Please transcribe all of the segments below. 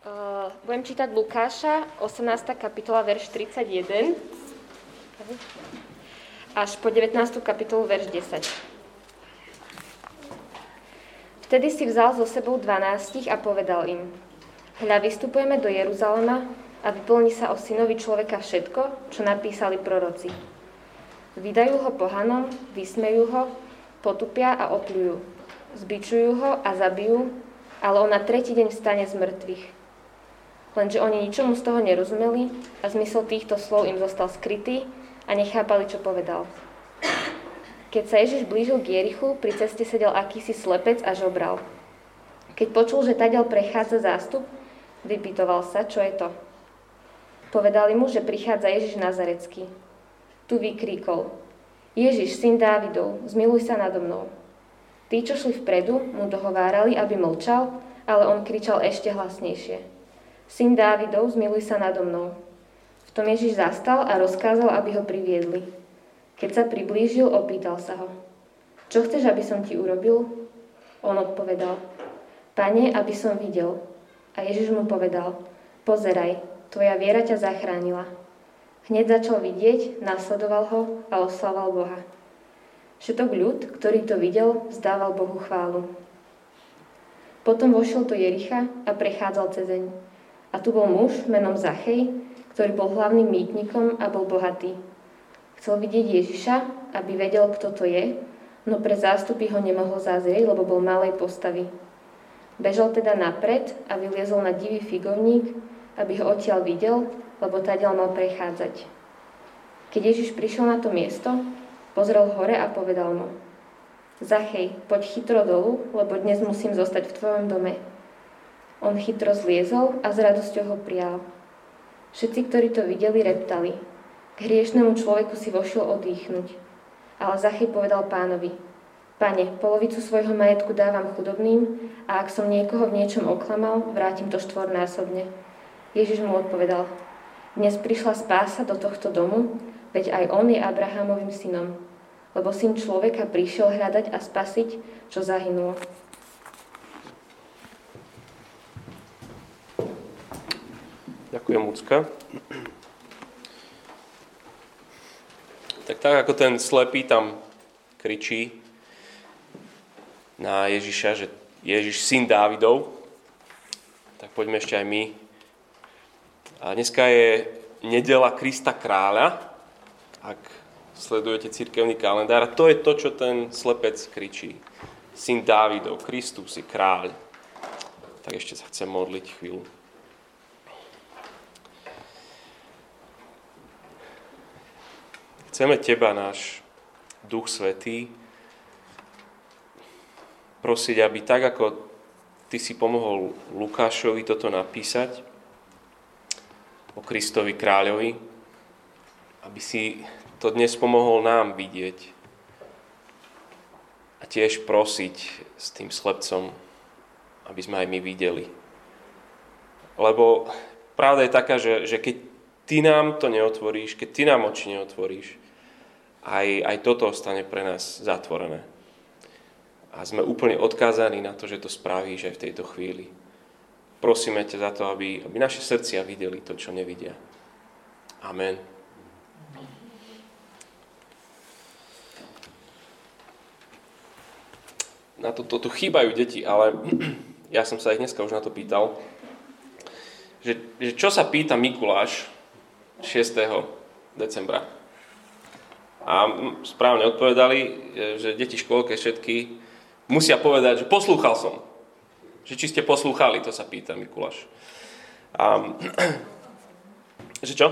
Uh, budem čítať Lukáša, 18. kapitola, verš 31, až po 19. kapitolu, verš 10. Vtedy si vzal so sebou dvanástich a povedal im, hľa, vystupujeme do Jeruzalema a vyplní sa o synovi človeka všetko, čo napísali proroci. Vydajú ho pohanom, vysmejú ho, potupia a opľujú. Zbičujú ho a zabijú, ale on na tretí deň vstane z mŕtvych. Lenže oni ničomu z toho nerozumeli a zmysel týchto slov im zostal skrytý a nechápali, čo povedal. Keď sa Ježiš blížil k Jerichu, pri ceste sedel akýsi slepec a žobral. Keď počul, že tadiaľ prechádza zástup, vypytoval sa, čo je to. Povedali mu, že prichádza Ježiš Nazarecký. Tu vykríkol. Ježiš, syn Dávidov, zmiluj sa nado mnou. Tí, čo šli vpredu, mu dohovárali, aby mlčal, ale on kričal ešte hlasnejšie. Syn Dávidov, zmiluj sa nado mnou. V tom Ježiš zastal a rozkázal, aby ho priviedli. Keď sa priblížil, opýtal sa ho. Čo chceš, aby som ti urobil? On odpovedal. Pane, aby som videl. A Ježiš mu povedal. Pozeraj, tvoja viera ťa zachránila. Hneď začal vidieť, následoval ho a oslával Boha. Všetok ľud, ktorý to videl, vzdával Bohu chválu. Potom vošiel do Jericha a prechádzal cezeň. A tu bol muž menom Zachej, ktorý bol hlavným mýtnikom a bol bohatý. Chcel vidieť Ježiša, aby vedel, kto to je, no pre zástupy ho nemohol zazrieť, lebo bol malej postavy. Bežal teda napred a vyliezol na divý figovník, aby ho odtiaľ videl, lebo tadiaľ mal prechádzať. Keď Ježiš prišiel na to miesto, pozrel hore a povedal mu Zachej, poď chytro dolu, lebo dnes musím zostať v tvojom dome. On chytro zliezol a s radosťou ho prijal. Všetci, ktorí to videli, reptali. K hriešnemu človeku si vošiel odýchnuť. Ale Zachy povedal pánovi, Pane, polovicu svojho majetku dávam chudobným a ak som niekoho v niečom oklamal, vrátim to štvornásobne. Ježiš mu odpovedal, dnes prišla spása do tohto domu, veď aj on je Abrahamovým synom, lebo syn človeka prišiel hľadať a spasiť, čo zahynulo. Ďakujem, Lucka. Tak tak, ako ten slepý tam kričí na Ježiša, že Ježiš syn Dávidov, tak poďme ešte aj my. A dneska je nedela Krista kráľa, ak sledujete cirkevný kalendár. A to je to, čo ten slepec kričí. Syn Dávidov, Kristus je kráľ. Tak ešte sa chcem modliť chvíľu. Chceme Teba, náš Duch Svetý, prosiť, aby tak, ako Ty si pomohol Lukášovi toto napísať, o Kristovi kráľovi, aby si to dnes pomohol nám vidieť a tiež prosiť s tým slepcom, aby sme aj my videli. Lebo pravda je taká, že, že keď ty nám to neotvoríš, keď ty nám oči neotvoríš, aj, aj toto ostane pre nás zatvorené. A sme úplne odkázaní na to, že to spravíš aj v tejto chvíli. Prosíme ťa za to, aby, aby naše srdcia videli to, čo nevidia. Amen. Na to, to chýbajú deti, ale ja som sa ich dneska už na to pýtal, že, že čo sa pýta Mikuláš 6. decembra. A správne odpovedali, že deti škôlke všetky musia povedať, že poslúchal som. Že či ste poslúchali, to sa pýta Mikuláš. A, že čo?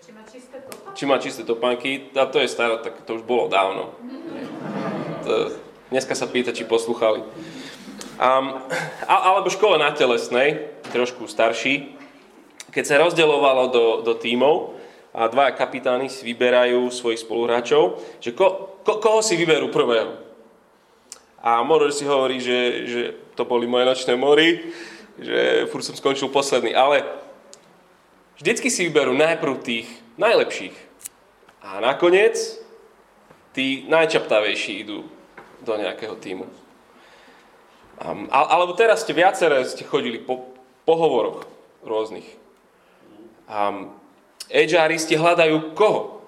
Či má čisté topánky. Či má čisté topánky, a to je staré, tak to už bolo dávno. To, dneska sa pýta, či poslúchali. Um, alebo škole na telesnej, trošku starší, keď sa rozdeľovalo do, do tímov, a dvaja kapitáni si vyberajú svojich spoluhráčov, že ko, ko, koho si vyberú prvého. A Moror si hovorí, že, že to boli moje nočné mory, že furt som skončil posledný, ale vždycky si vyberú najprv tých najlepších. A nakoniec tí najčaptavejší idú do nejakého týmu. Um, alebo teraz ste viaceré ste chodili po pohovoroch rôznych. Um, HRisti hľadajú koho?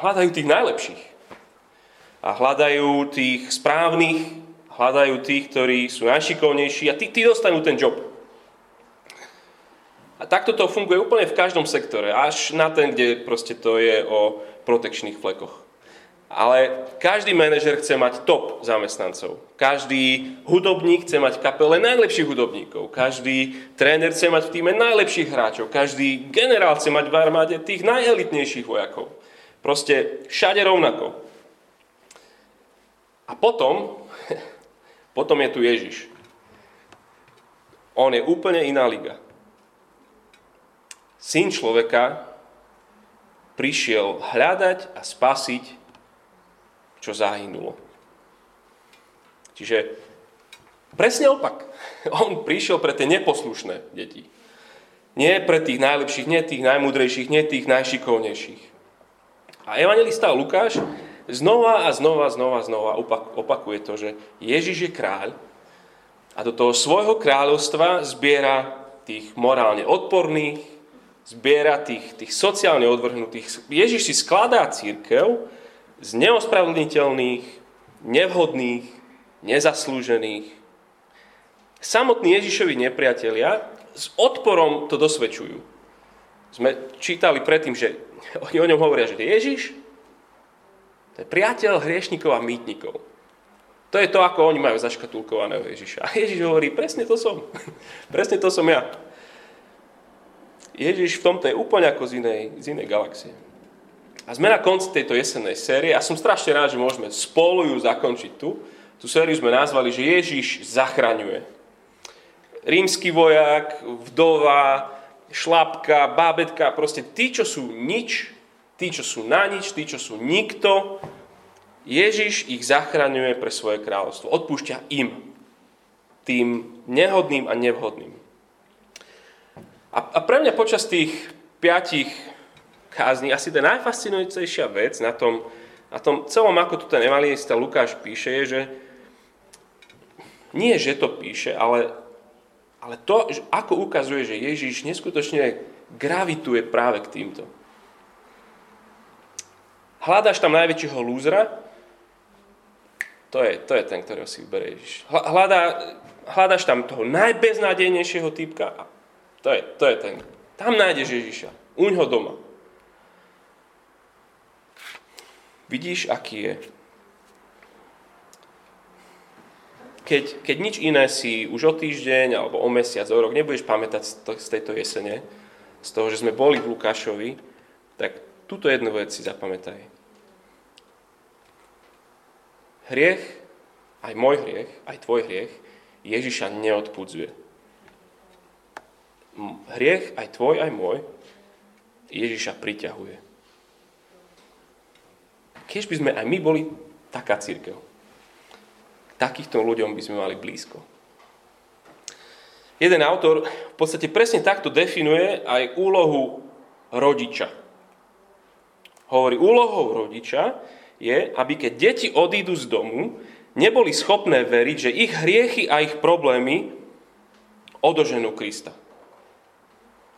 Hľadajú tých najlepších. A hľadajú tých správnych, hľadajú tých, ktorí sú najšikovnejší a tí, tí dostanú ten job. A takto to funguje úplne v každom sektore, až na ten, kde proste to je o protekčných flekoch. Ale každý manažer chce mať top zamestnancov. Každý hudobník chce mať kapele najlepších hudobníkov. Každý tréner chce mať v týme najlepších hráčov. Každý generál chce mať v armáde tých najelitnejších vojakov. Proste všade rovnako. A potom, potom je tu Ježiš. On je úplne iná liga. Syn človeka prišiel hľadať a spasiť čo zahynulo. Čiže presne opak. On prišiel pre tie neposlušné deti. Nie pre tých najlepších, nie tých najmudrejších, nie tých najšikovnejších. A evangelista Lukáš znova a znova, znova, znova opakuje to, že Ježiš je kráľ a do toho svojho kráľovstva zbiera tých morálne odporných, zbiera tých, tých sociálne odvrhnutých. Ježiš si skladá církev, z neospravedlniteľných, nevhodných, nezaslúžených. Samotní Ježišovi nepriatelia s odporom to dosvedčujú. Sme čítali predtým, že oni o ňom hovoria, že Ježiš, to je priateľ hriešnikov a mýtnikov. To je to, ako oni majú zaškatulkovaného Ježiša. A Ježiš hovorí, presne to som. presne to som ja. Ježiš v tomto je úplne ako z inej, z inej galaxie. A sme na konci tejto jesennej série a som strašne rád, že môžeme spolu ju zakončiť tu. Tú sériu sme nazvali, že Ježiš zachraňuje. Rímsky vojak, vdova, šlapka, bábetka, proste tí, čo sú nič, tí, čo sú na nič, tí, čo sú nikto, Ježiš ich zachraňuje pre svoje kráľovstvo. Odpúšťa im, tým nehodným a nevhodným. A, pre mňa počas tých piatich kázni asi tá najfascinujúcejšia vec na tom, na tom celom, ako tu ten evangelista Lukáš píše, je, že nie, že to píše, ale, ale to, ako ukazuje, že Ježíš neskutočne gravituje práve k týmto. Hľadáš tam najväčšieho lúzra, to je, to je ten, ktorého si vyberie Ježiš. Hľadá, hľadáš tam toho najbeznádejnejšieho typka to je, to je ten. Tam nájdeš Ježiša. Uň ho doma. Vidíš, aký je. Keď, keď nič iné si už o týždeň, alebo o mesiac, o rok nebudeš pamätať z tejto jesene, z toho, že sme boli v Lukášovi, tak túto jednu vec si zapamätaj. Hriech, aj môj hriech, aj tvoj hriech, Ježiša neodpudzuje. Hriech, aj tvoj, aj môj, Ježiša priťahuje. Keď by sme aj my boli taká církev. Takýchto ľuďom by sme mali blízko. Jeden autor v podstate presne takto definuje aj úlohu rodiča. Hovorí, úlohou rodiča je, aby keď deti odídu z domu, neboli schopné veriť, že ich hriechy a ich problémy odoženú Krista.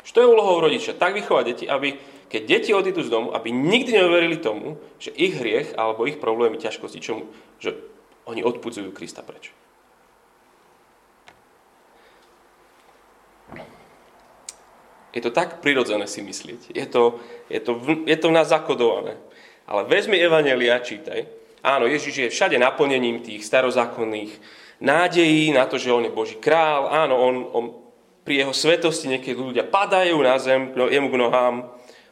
Čo je úlohou rodiča? Tak vychovať deti, aby keď deti odídu z domu, aby nikdy neuverili tomu, že ich hriech alebo ich problémy, ťažkosti, čomu, že oni odpudzujú Krista preč. Je to tak prirodzené si myslieť. Je to, je to, je to v nás zakodované. Ale vezmi Evanelia, čítaj. Áno, Ježiš je všade naplnením tých starozákonných nádejí na to, že on je Boží král. Áno, on, on pri jeho svetosti niekedy ľudia padajú na zem, jemu k nohám.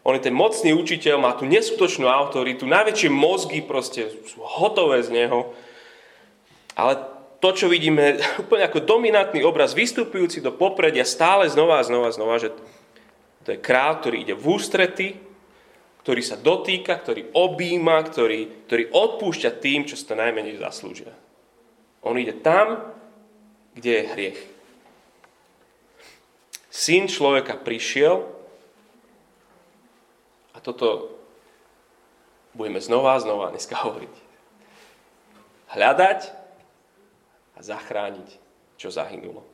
On je ten mocný učiteľ, má tu neskutočnú autoritu, najväčšie mozgy proste sú hotové z neho. Ale to, čo vidíme, úplne ako dominantný obraz, vystupujúci do popredia stále znova a znova a znova, že to je král, ktorý ide v ústrety, ktorý sa dotýka, ktorý objíma, ktorý, ktorý odpúšťa tým, čo sa najmenej zaslúžia. On ide tam, kde je hriech. Syn človeka prišiel, toto budeme znova a znova dneska hovoriť. Hľadať a zachrániť, čo zahynulo.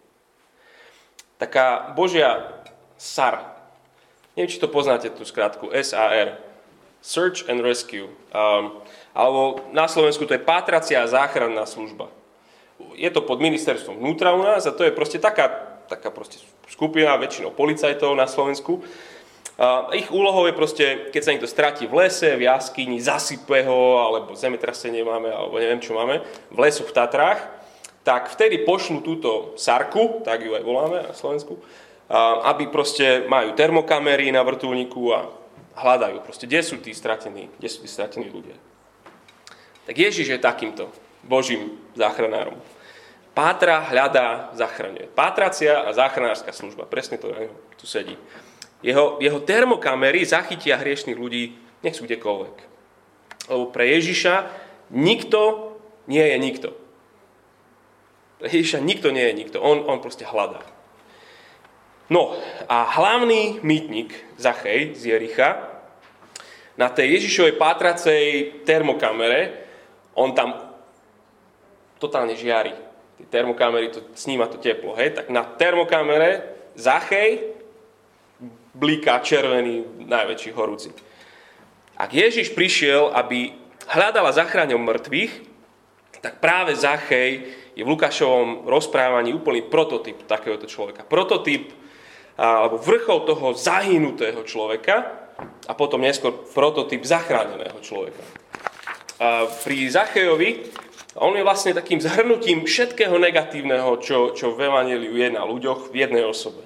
taká Božia SAR. Neviem, či to poznáte, tú skratku SAR. Search and Rescue. Um, alebo na Slovensku to je pátracia a záchranná služba. Je to pod ministerstvom vnútra u nás a to je proste taká, taká proste skupina, väčšinou policajtov na Slovensku. A ich úlohou je proste, keď sa niekto stratí v lese, v jaskyni, zasype ho, alebo zemetrasenie máme, alebo neviem čo máme, v lesoch v Tatrách, tak vtedy pošlú túto sarku, tak ju aj voláme na Slovensku, aby proste majú termokamery na vrtulníku a hľadajú proste, kde sú tí stratení, kde sú tí stratení ľudia. Tak Ježiš je takýmto Božím záchranárom. Pátra, hľadá, zachraňuje. Pátracia a záchranárska služba, presne to tu sedí. Jeho, jeho termokamery zachytia hriešných ľudí, nech sú kdekoľvek. Lebo pre Ježiša nikto nie je nikto. Pre Ježiša nikto nie je nikto. On, on proste hľadá. No a hlavný mýtnik Zachej z Jericha na tej Ježišovej pátracej termokamere, on tam totálne žiari. Tie termokamery, to sníma to teplo, hej? Tak na termokamere Zachej blíka červený, najväčší horúci. Ak Ježiš prišiel, aby hľadal a zachráňal mŕtvych, tak práve Zachej je v Lukášovom rozprávaní úplný prototyp takéhoto človeka. Prototyp alebo vrchol toho zahynutého človeka a potom neskôr prototyp zachráneného človeka. Pri Zachejovi on je vlastne takým zhrnutím všetkého negatívneho, čo, čo v Evangeliu je na ľuďoch v jednej osobe.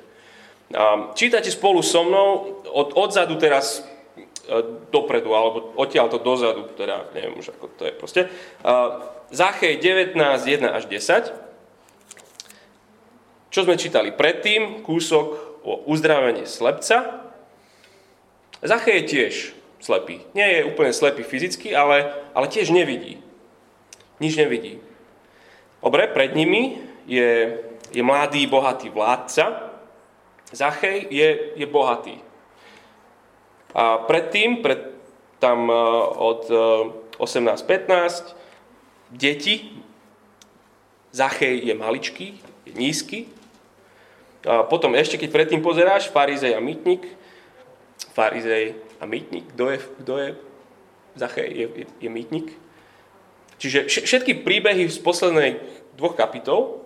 A čítate spolu so mnou od, odzadu teraz e, dopredu, alebo odtiaľ to dozadu, teda neviem už ako to je proste. Zachej 19, 1 až 10. Čo sme čítali predtým, kúsok o uzdravení slepca. Zachej tiež slepý. Nie je úplne slepý fyzicky, ale, ale tiež nevidí. Nič nevidí. Dobre, pred nimi je, je mladý, bohatý vládca, Zachej je, je bohatý. A predtým, pred, tam e, od 18.15, e, deti, Zachej je maličký, je nízky. A potom ešte, keď predtým pozeráš, farizej a mytnik, farizej a mytnik, kto je, kto je Zachej, je, je, je mytnik. Čiže všetky príbehy z poslednej dvoch kapitol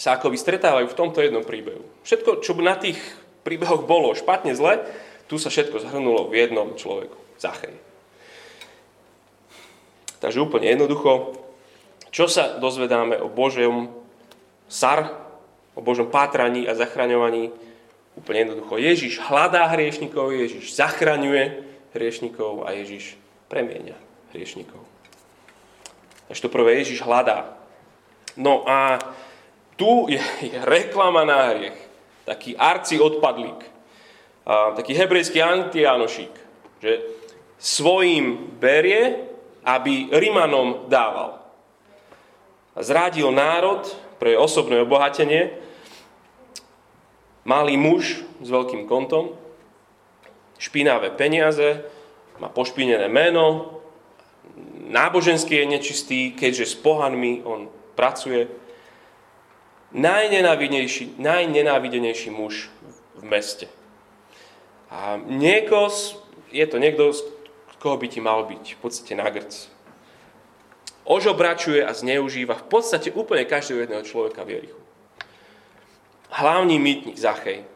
sa ako stretávajú v tomto jednom príbehu. Všetko, čo na tých príbehoch bolo špatne, zle, tu sa všetko zhrnulo v jednom človeku. Zachej. Takže úplne jednoducho, čo sa dozvedáme o Božom sar, o Božom pátraní a zachraňovaní? Úplne jednoducho. Ježiš hľadá hriešnikov, Ježiš zachraňuje hriešnikov a Ježiš premieňa hriešnikov. Takže to prvé, Ježiš hľadá. No a tu je, je reklama na hriech. Taký arci odpadlík. A, taký hebrejský antianošík. Že svojim berie, aby Rimanom dával. A zradil národ pre osobné obohatenie. Malý muž s veľkým kontom, špinavé peniaze, má pošpinené meno, náboženský je nečistý, keďže s pohanmi on pracuje najnenávidenejší, najnenávidenejší muž v meste. A niekoho, je to niekto, z koho by ti mal byť, v podstate nagrc. Ožobračuje a zneužíva v podstate úplne každého jedného človeka v Jerichu. Hlavný mýtnik Zachej.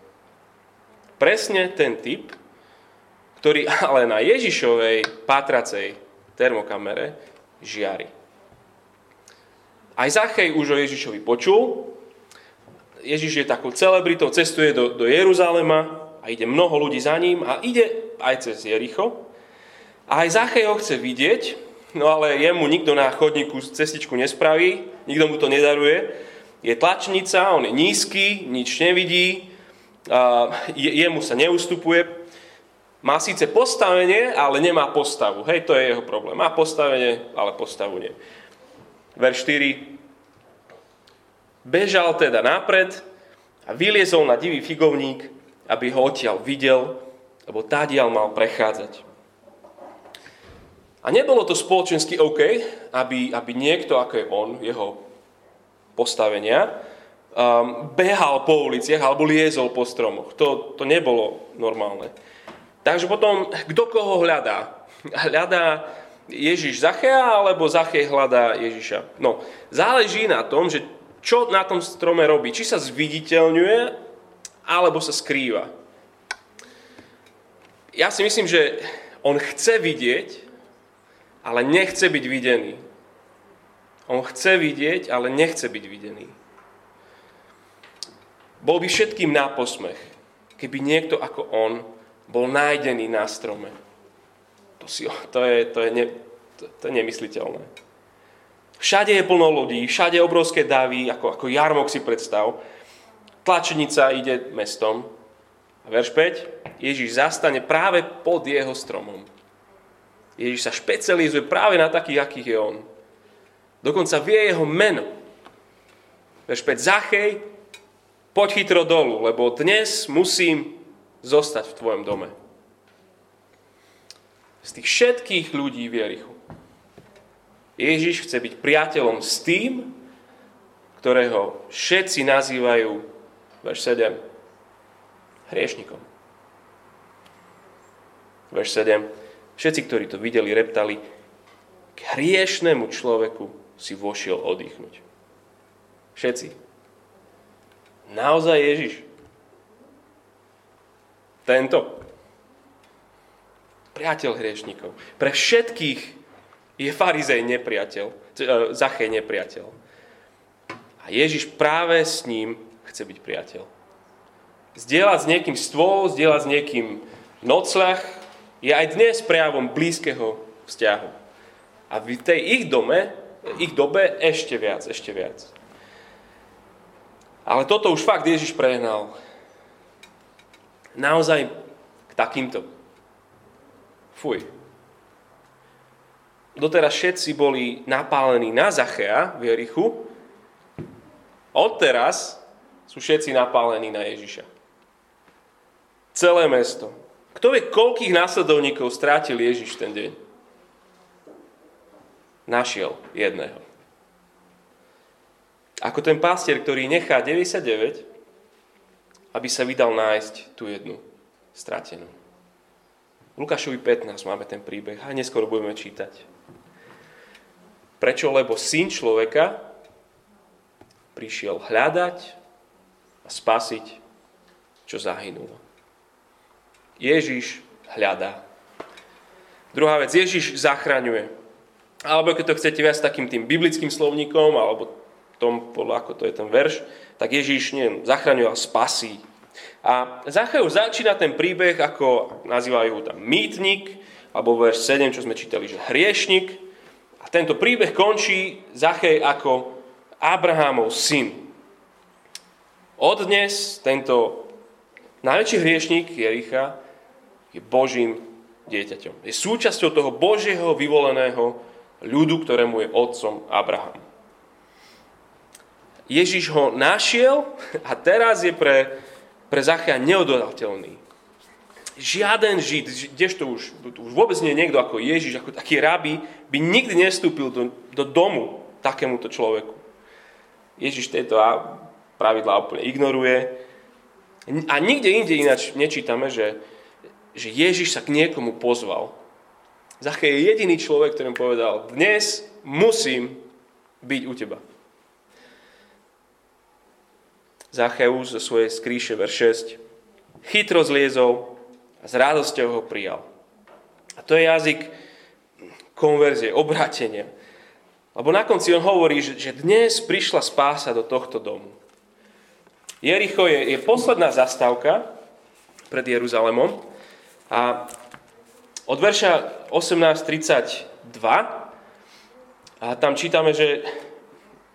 Presne ten typ, ktorý ale na Ježišovej pátracej termokamere žiari. Aj Zachej už o Ježišovi počul, Ježiš je takou celebritou, cestuje do, do Jeruzalema a ide mnoho ľudí za ním a ide aj cez Jericho. A aj Zachej ho chce vidieť, no ale jemu nikto na chodníku cestičku nespraví, nikto mu to nedaruje. Je tlačnica, on je nízky, nič nevidí, jemu sa neustupuje. Má síce postavenie, ale nemá postavu. Hej, to je jeho problém. Má postavenie, ale postavu nie. Verš 4. Bežal teda napred a vyliezol na divý figovník, aby ho odtiaľ videl, lebo tadiaľ mal prechádzať. A nebolo to spoločensky OK, aby, aby niekto, ako je on, jeho postavenia, um, behal po uliciach alebo liezol po stromoch. To, to nebolo normálne. Takže potom, kto koho hľadá? Hľadá Ježiš Zachea alebo Zachej hľadá Ježiša? No, záleží na tom, že čo na tom strome robí. Či sa zviditeľňuje, alebo sa skrýva. Ja si myslím, že on chce vidieť, ale nechce byť videný. On chce vidieť, ale nechce byť videný. Bol by všetkým na posmech, keby niekto ako on bol nájdený na strome. To, si, to, je, to, je, ne, to, to je nemysliteľné. Všade je plno ľudí, všade obrovské davy, ako, ako jarmok si predstav. Tlačenica ide mestom. A verš 5. Ježiš zastane práve pod jeho stromom. Ježiš sa špecializuje práve na takých, akých je on. Dokonca vie jeho meno. Verš 5. Zachej, poď chytro dolu, lebo dnes musím zostať v tvojom dome. Z tých všetkých ľudí v Jerichu Ježiš chce byť priateľom s tým, ktorého všetci nazývajú, verš 7, hriešnikom. Verš 7. Všetci, ktorí to videli, reptali, k hriešnemu človeku si vošiel oddychnúť. Všetci. Naozaj Ježiš. Tento. Priateľ hriešnikov. Pre všetkých je farizej nepriateľ, e, Zachej nepriateľ. A Ježiš práve s ním chce byť priateľ. Zdieľať s niekým stôl, zdieľať s niekým nocľah je aj dnes prejavom blízkeho vzťahu. A v tej ich dome, ich dobe ešte viac, ešte viac. Ale toto už fakt Ježiš prehnal. Naozaj k takýmto. Fuj. Doteraz všetci boli napálení na Zachea v Jerichu. Odteraz sú všetci napálení na Ježiša. Celé mesto. Kto vie, koľkých následovníkov strátil Ježiš ten deň? Našiel jedného. Ako ten pastier, ktorý nechá 99, aby sa vydal nájsť tú jednu stratenú. V Lukášovi 15 máme ten príbeh a neskôr budeme čítať. Prečo? Lebo syn človeka prišiel hľadať a spasiť, čo zahynulo. Ježiš hľadá. Druhá vec, Ježiš zachraňuje. Alebo keď to chcete viac takým tým biblickým slovníkom, alebo tom, podľa ako to je ten verš, tak Ježiš nie, zachraňuje a spasí. A Zachajú začína ten príbeh, ako nazývajú tam mýtnik, alebo verš 7, čo sme čítali, že hriešnik. A tento príbeh končí Zachej ako Abrahamov syn. Od dnes tento najväčší hriešnik Jericha je Božím dieťaťom. Je súčasťou toho Božieho vyvoleného ľudu, ktorému je otcom Abraham. Ježiš ho našiel a teraz je pre, pre Zachea neododateľný. Žiaden Žid, kdežto už, už vôbec nie niekto ako Ježiš, ako taký rabi, by nikdy nestúpil do, do domu takémuto človeku. Ježiš tieto pravidlá úplne ignoruje. A nikde inde ináč nečítame, že, že Ježiš sa k niekomu pozval. Zachej je jediný človek, ktorý mu povedal, dnes musím byť u teba. Zacheus zo svojej skríše ver 6 chytro zliezol a s radosťou ho prijal. A to je jazyk konverzie, obratenia. Lebo na konci on hovorí, že, že dnes prišla spása do tohto domu. Jericho je, je posledná zastávka pred Jeruzalemom a od verša 18.32 a tam čítame, že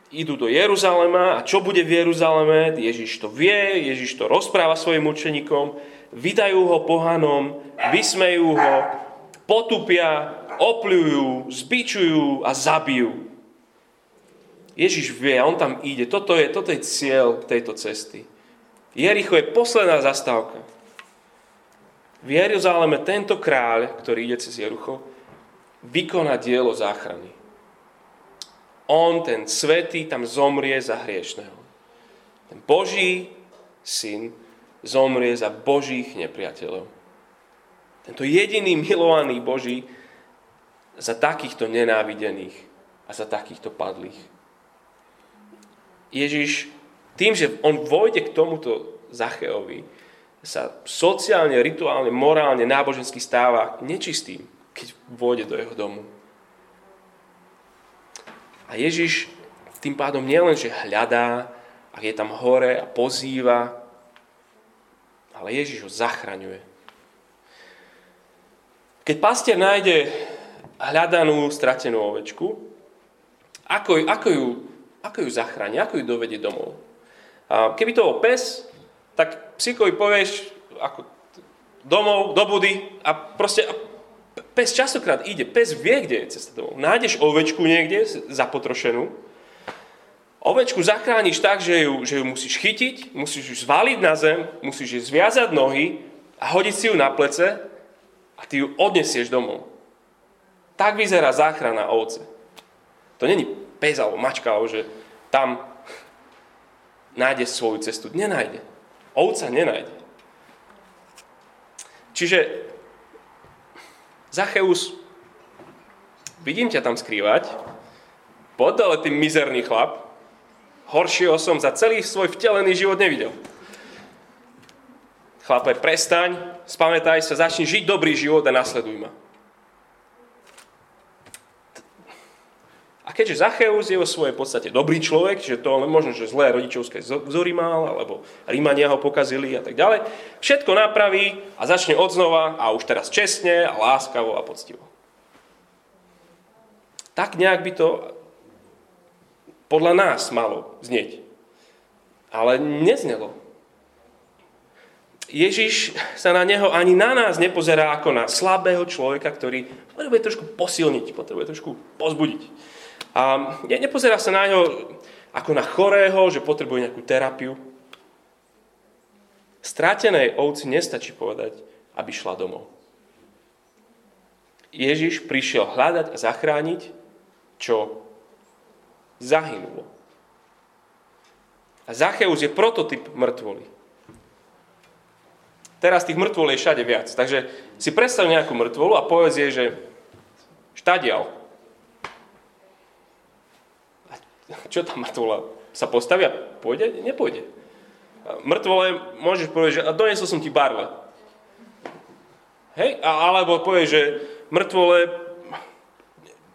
idú do Jeruzalema a čo bude v Jeruzaleme, Ježiš to vie, Ježiš to rozpráva svojim učeníkom, vydajú ho pohanom, vysmejú ho, potupia, opľujú, zbičujú a zabijú. Ježiš vie, on tam ide. Toto je, toto je cieľ tejto cesty. Jericho je posledná zastávka. V Jeruzaleme tento kráľ, ktorý ide cez Jerucho, vykoná dielo záchrany. On, ten svetý, tam zomrie za hriešného. Ten Boží syn zomrie za Božích nepriateľov. Tento jediný milovaný Boží za takýchto nenávidených a za takýchto padlých. Ježiš tým, že on vojde k tomuto Zacheovi, sa sociálne, rituálne, morálne, nábožensky stáva nečistým, keď vôjde do jeho domu. A Ježiš tým pádom nielen, že hľadá, a je tam hore a pozýva, ale Ježiš ho zachraňuje. Keď pastier nájde hľadanú, stratenú ovečku, ako, ako, ju, ako ju zachráni, ako ju dovedie domov? A keby to bol pes, tak psíkovi povieš ako domov, do budy a proste a pes častokrát ide, pes vie, kde je cesta domov. Nájdeš ovečku niekde zapotrošenú, ovečku zachrániš tak, že ju, že ju musíš chytiť, musíš ju zvaliť na zem, musíš jej zviazať nohy a hodiť si ju na plece a ty ju odnesieš domov. Tak vyzerá záchrana ovce. To není pes alebo mačka, alebo že tam nájde svoju cestu. Nenájde. Ovca nenájde. Čiže Zacheus, vidím ťa tam skrývať, poď ale tým mizerný chlap, horšieho som za celý svoj vtelený život nevidel. Chlape, prestaň, spamätaj sa, začni žiť dobrý život a nasleduj ma. Keďže Zacheus je vo svojej podstate dobrý človek, že to možno, že zlé rodičovské vzory mal, alebo Rímania ho pokazili a tak ďalej, všetko napraví a začne odznova a už teraz čestne a láskavo a poctivo. Tak nejak by to podľa nás malo znieť. Ale neznelo. Ježiš sa na neho ani na nás nepozerá ako na slabého človeka, ktorý potrebuje trošku posilniť, potrebuje trošku pozbudiť. A nepozerá sa na ňo ako na chorého, že potrebuje nejakú terapiu. Strátenej ovci nestačí povedať, aby šla domov. Ježiš prišiel hľadať a zachrániť, čo zahynulo. A Zacheus je prototyp mŕtvoly. Teraz tých mŕtvol je všade viac. Takže si predstav nejakú mŕtvolu a povedz jej, že štadial, Čo tam mŕtvola? Sa postavia? Pôjde? Nepôjde. Mŕtvole môžeš povedať, že a donesol som ti barle. Hej? A, alebo povieš, že mŕtvole,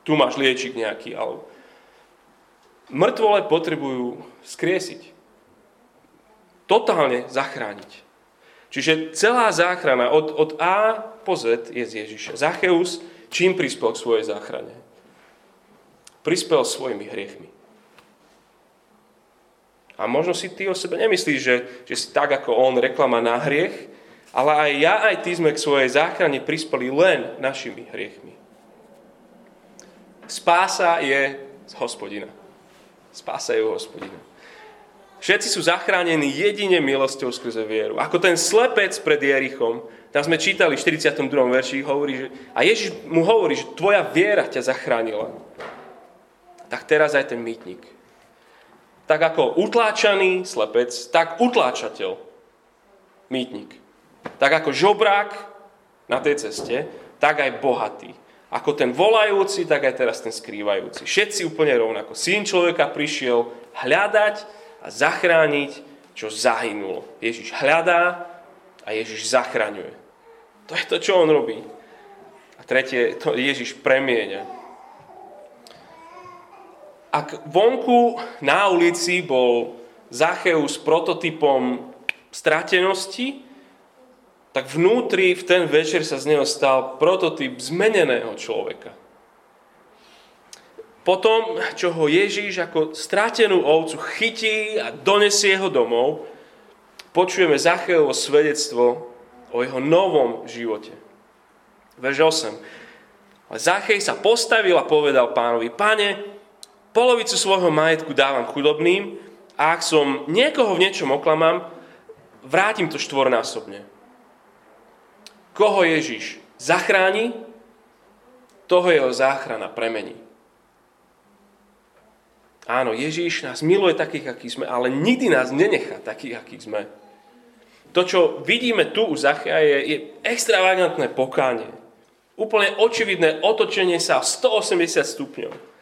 tu máš liečik nejaký. Alebo... Mŕtvole potrebujú skriesiť. Totálne zachrániť. Čiže celá záchrana od, od A po Z je z Ježiša. Zacheus čím prispel k svojej záchrane? Prispel svojimi hriechmi. A možno si ty o sebe nemyslíš, že, že si tak ako on reklama na hriech, ale aj ja, aj ty sme k svojej záchrane prispeli len našimi hriechmi. Spása je z hospodina. Spása je u hospodina. Všetci sú zachránení jedine milosťou skrze vieru. Ako ten slepec pred Jerichom, tam sme čítali v 42. verši, hovorí, že, a Ježiš mu hovorí, že tvoja viera ťa zachránila. Tak teraz aj ten mýtnik tak ako utláčaný slepec, tak utláčateľ, mýtnik. Tak ako žobrák na tej ceste, tak aj bohatý. Ako ten volajúci, tak aj teraz ten skrývajúci. Všetci úplne rovnako. Syn človeka prišiel hľadať a zachrániť, čo zahynulo. Ježiš hľadá a Ježiš zachraňuje. To je to, čo on robí. A tretie, to Ježiš premieňa ak vonku na ulici bol Zacheus prototypom stratenosti, tak vnútri v ten večer sa z neho stal prototyp zmeneného človeka. Potom, čo ho Ježíš ako stratenú ovcu chytí a donesie ho domov, počujeme Zacheovo svedectvo o jeho novom živote. Verž 8. Zachej sa postavil a povedal pánovi, pane, polovicu svojho majetku dávam chudobným a ak som niekoho v niečom oklamám, vrátim to štvornásobne. Koho Ježiš zachráni, toho jeho záchrana premení. Áno, Ježíš nás miluje takých, akí sme, ale nikdy nás nenechá takých, akí sme. To, čo vidíme tu u Zachea, je, je extravagantné pokánie. Úplne očividné otočenie sa 180 stupňov.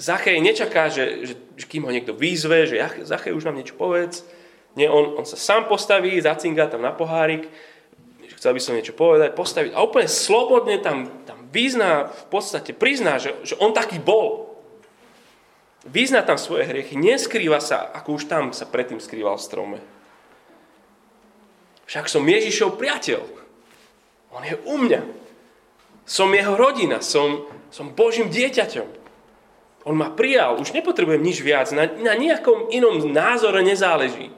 Zachej nečaká, že, že, že kým ho niekto výzve, že Zachej už nám niečo povedz. Nie, on, on sa sám postaví, zacinga tam na pohárik, chcel by som niečo povedať, postaviť a úplne slobodne tam, tam vyzná, v podstate prizná, že, že on taký bol. Vyzná tam svoje hriechy, neskrýva sa, ako už tam sa predtým skrýval v strome. Však som Ježišov priateľ. On je u mňa. Som jeho rodina, som, som Božím dieťaťom. On ma prijal, už nepotrebujem nič viac, na, na nejakom inom názore nezáleží.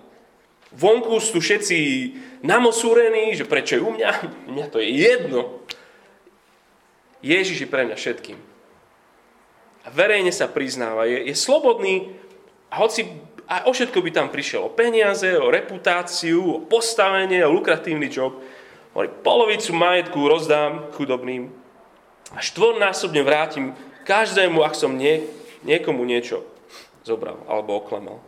Vonku sú všetci namosúrení, že prečo je u mňa, mňa to je jedno. Ježiš je pre mňa všetkým a verejne sa priznáva, je, je slobodný a hoci a o všetko by tam prišiel, o peniaze, o reputáciu, o postavenie, o lukratívny job, hovorí, polovicu majetku rozdám chudobným a štvornásobne vrátim každému, ak som nie, niekomu niečo zobral alebo oklamal.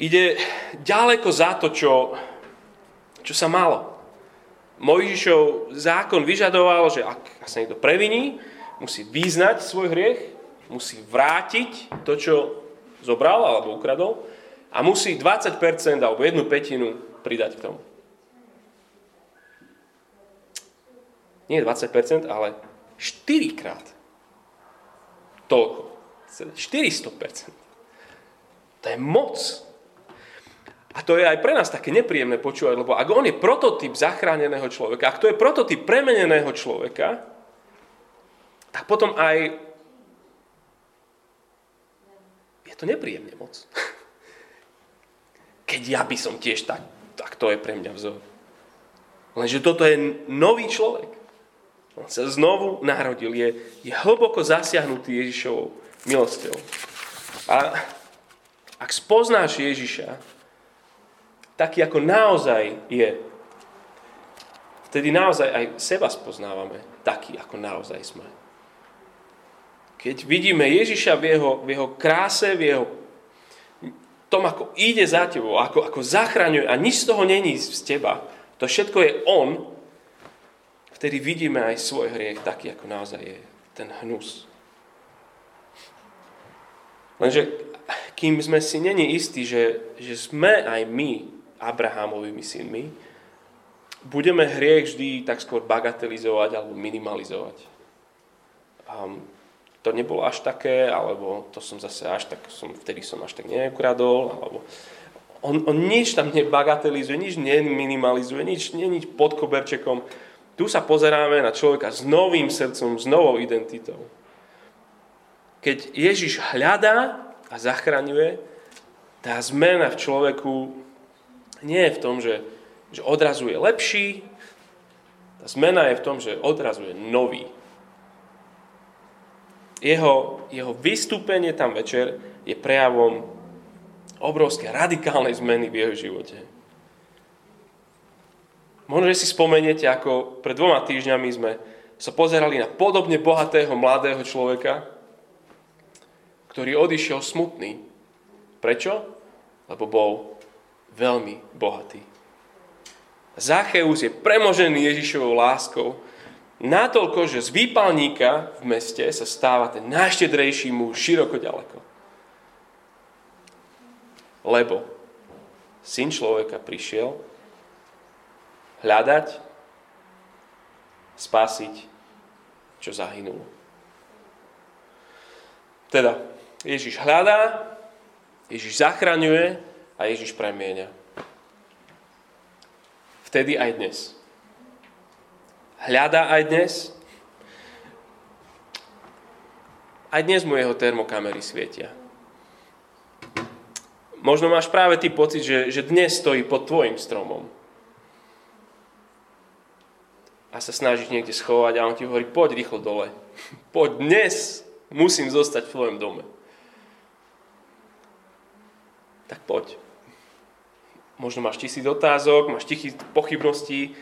Ide ďaleko za to, čo, čo sa malo. Mojžišov zákon vyžadoval, že ak sa niekto previní, musí vyznať svoj hriech, musí vrátiť to, čo zobral alebo ukradol a musí 20% alebo jednu petinu pridať k tomu. Nie 20%, ale 4 krát. Toľko. 400%. To je moc. A to je aj pre nás také nepríjemné počúvať, lebo ak on je prototyp zachráneného človeka, ak to je prototyp premeneného človeka, tak potom aj je to nepríjemne moc. Keď ja by som tiež tak, tak to je pre mňa vzor. Lenže toto je nový človek. On sa znovu narodil, je, je hlboko zasiahnutý Ježišovou milosťou. A ak spoznáš Ježiša, taký ako naozaj je, vtedy naozaj aj seba spoznávame taký, ako naozaj sme. Keď vidíme Ježiša v jeho, v jeho kráse, v jeho tom, ako ide za tebou, ako, ako zachraňuje a nič z toho není z teba, to všetko je On, vtedy vidíme aj svoj hriech taký, ako naozaj je ten hnus. Lenže kým sme si není istí, že, že sme aj my Abrahámovými synmi, budeme hriech vždy tak skôr bagatelizovať alebo minimalizovať. Um, to nebolo až také, alebo to som zase až tak, som, vtedy som až tak neukradol, alebo on, on nič tam nebagatelizuje, nič neminimalizuje, nič, nie pod koberčekom. Tu sa pozeráme na človeka s novým srdcom, s novou identitou. Keď Ježiš hľadá a zachraňuje, tá zmena v človeku nie je v tom, že, že odrazuje lepší, tá zmena je v tom, že odrazuje nový jeho, jeho vystúpenie tam večer je prejavom obrovské radikálnej zmeny v jeho živote. Možno, že si spomeniete, ako pred dvoma týždňami sme sa pozerali na podobne bohatého mladého človeka, ktorý odišiel smutný. Prečo? Lebo bol veľmi bohatý. Zacheus je premožený Ježišovou láskou Natoľko, že z výpalníka v meste sa stáva ten najštedrejší muž široko ďaleko. Lebo syn človeka prišiel hľadať, spasiť, čo zahynulo. Teda, Ježiš hľadá, Ježiš zachraňuje a Ježiš premieňa. Vtedy aj dnes hľadá aj dnes. Aj dnes mu jeho termokamery svietia. Možno máš práve ty pocit, že, že dnes stojí pod tvojim stromom. A sa snažíš niekde schovať a on ti hovorí, poď rýchlo dole. Poď dnes, musím zostať v tvojom dome. Tak poď. Možno máš tisíc otázok, máš tisíc pochybností,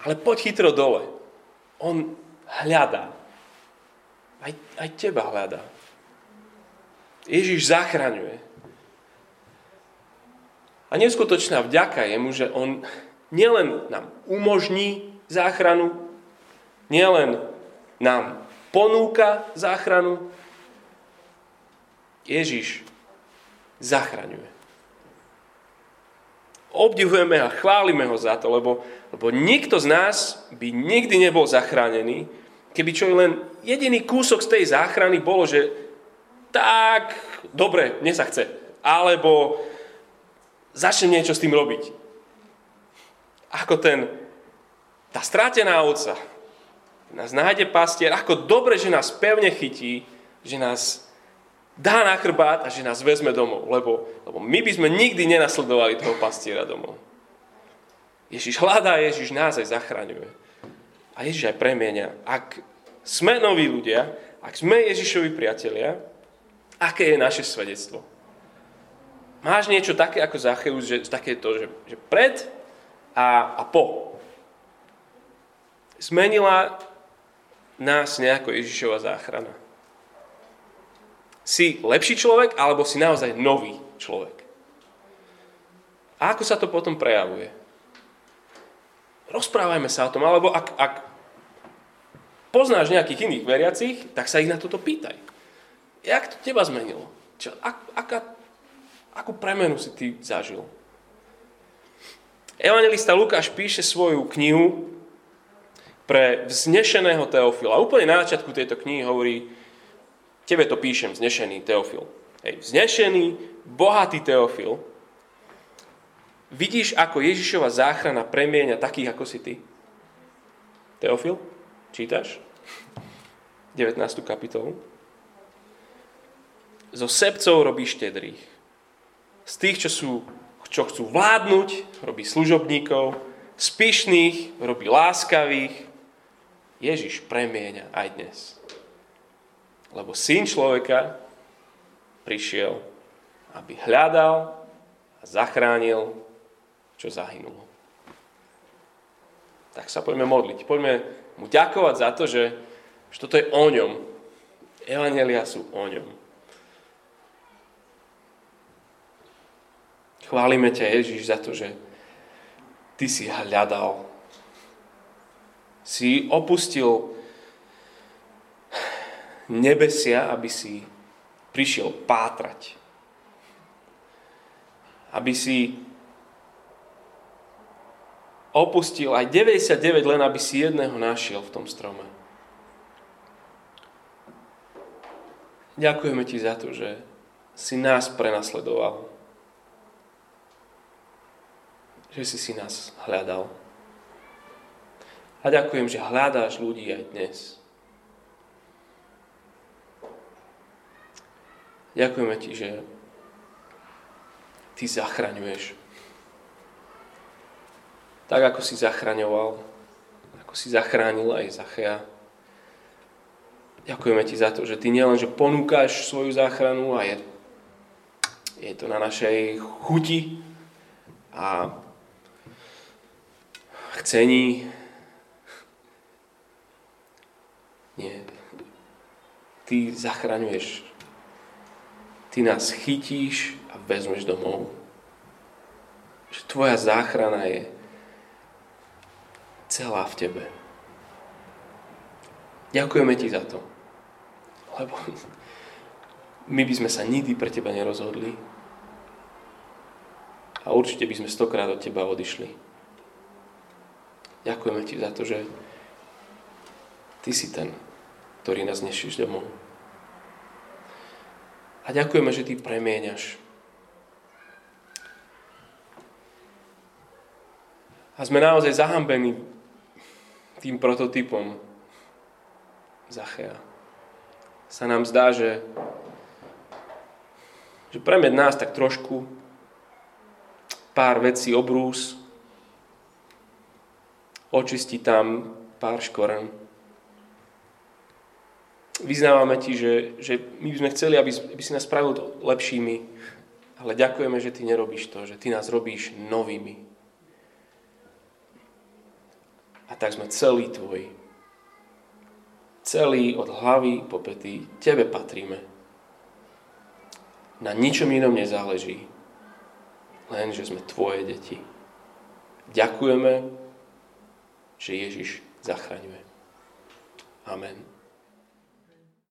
ale poď chytro dole. On hľadá. Aj, aj teba hľadá. Ježiš zachraňuje. A neskutočná vďaka je mu, že on nielen nám umožní záchranu, nielen nám ponúka záchranu, Ježiš zachraňuje. Obdivujeme a chválime ho za to, lebo, lebo nikto z nás by nikdy nebol zachránený, keby čo len jediný kúsok z tej záchrany bolo, že tak, dobre, mne sa chce. Alebo začnem niečo s tým robiť. Ako ten, tá strátená ovca, nás nájde pastier, ako dobre, že nás pevne chytí, že nás dá na chrbát a že nás vezme domov. Lebo, lebo my by sme nikdy nenasledovali toho pastiera domov. Ježiš hľadá, Ježiš nás aj zachraňuje. A Ježiš aj premienia. Ak sme noví ľudia, ak sme Ježišovi priatelia, aké je naše svedectvo? Máš niečo také ako Zacheus, že také to, že, že pred a, a po. Zmenila nás nejako Ježišova záchrana. Si lepší človek, alebo si naozaj nový človek? A ako sa to potom prejavuje? Rozprávajme sa o tom, alebo ak, ak poznáš nejakých iných veriacich, tak sa ich na toto pýtaj. Jak to teba zmenilo? Čo, ak, aká Akú premenu si ty zažil? Evangelista Lukáš píše svoju knihu pre vznešeného Teofila. Úplne na začiatku tejto knihy hovorí, tebe to píšem, vznešený Teofil. Hej, vznešený, bohatý Teofil. Vidíš, ako Ježišova záchrana premieňa takých, ako si ty? Teofil, čítaš? 19. kapitolu. Zo sebcov robí štedrých z tých, čo, sú, čo chcú vládnuť, robí služobníkov, z pyšných robí láskavých. Ježiš premieňa aj dnes. Lebo syn človeka prišiel, aby hľadal a zachránil, čo zahynulo. Tak sa poďme modliť. Poďme mu ďakovať za to, že, že toto je o ňom. Evangelia sú o ňom. Chválime ťa, Ježiš, za to, že ty si hľadal. Si opustil nebesia, aby si prišiel pátrať. Aby si opustil aj 99, len aby si jedného našiel v tom strome. Ďakujeme ti za to, že si nás prenasledoval že si si nás hľadal. A ďakujem, že hľadáš ľudí aj dnes. Ďakujeme ti, že ty zachraňuješ. Tak, ako si zachraňoval, ako si zachránil aj Zachea. Ďakujeme ti za to, že ty nielen, že ponúkaš svoju záchranu a je, je to na našej chuti a chcení. Nie. Ty zachraňuješ. Ty nás chytíš a vezmeš domov. Že tvoja záchrana je celá v tebe. Ďakujeme ti za to. Lebo my by sme sa nikdy pre teba nerozhodli. A určite by sme stokrát od teba odišli. Ďakujeme ti za to, že ty si ten, ktorý nás nešíš domov. A ďakujeme, že ty premieňaš. A sme naozaj zahambení tým prototypom Zachea. Sa nám zdá, že, že premed nás tak trošku pár vecí obrús, očisti tam pár škoren vyznávame ti, že, že my by sme chceli, aby, aby si nás spravil lepšími, ale ďakujeme, že ty nerobíš to, že ty nás robíš novými. A tak sme celý tvoj. Celý od hlavy po pety tebe patríme. Na ničom inom nezáleží, len že sme tvoje deti. Ďakujeme, že Ježiš zachraňuje. Amen.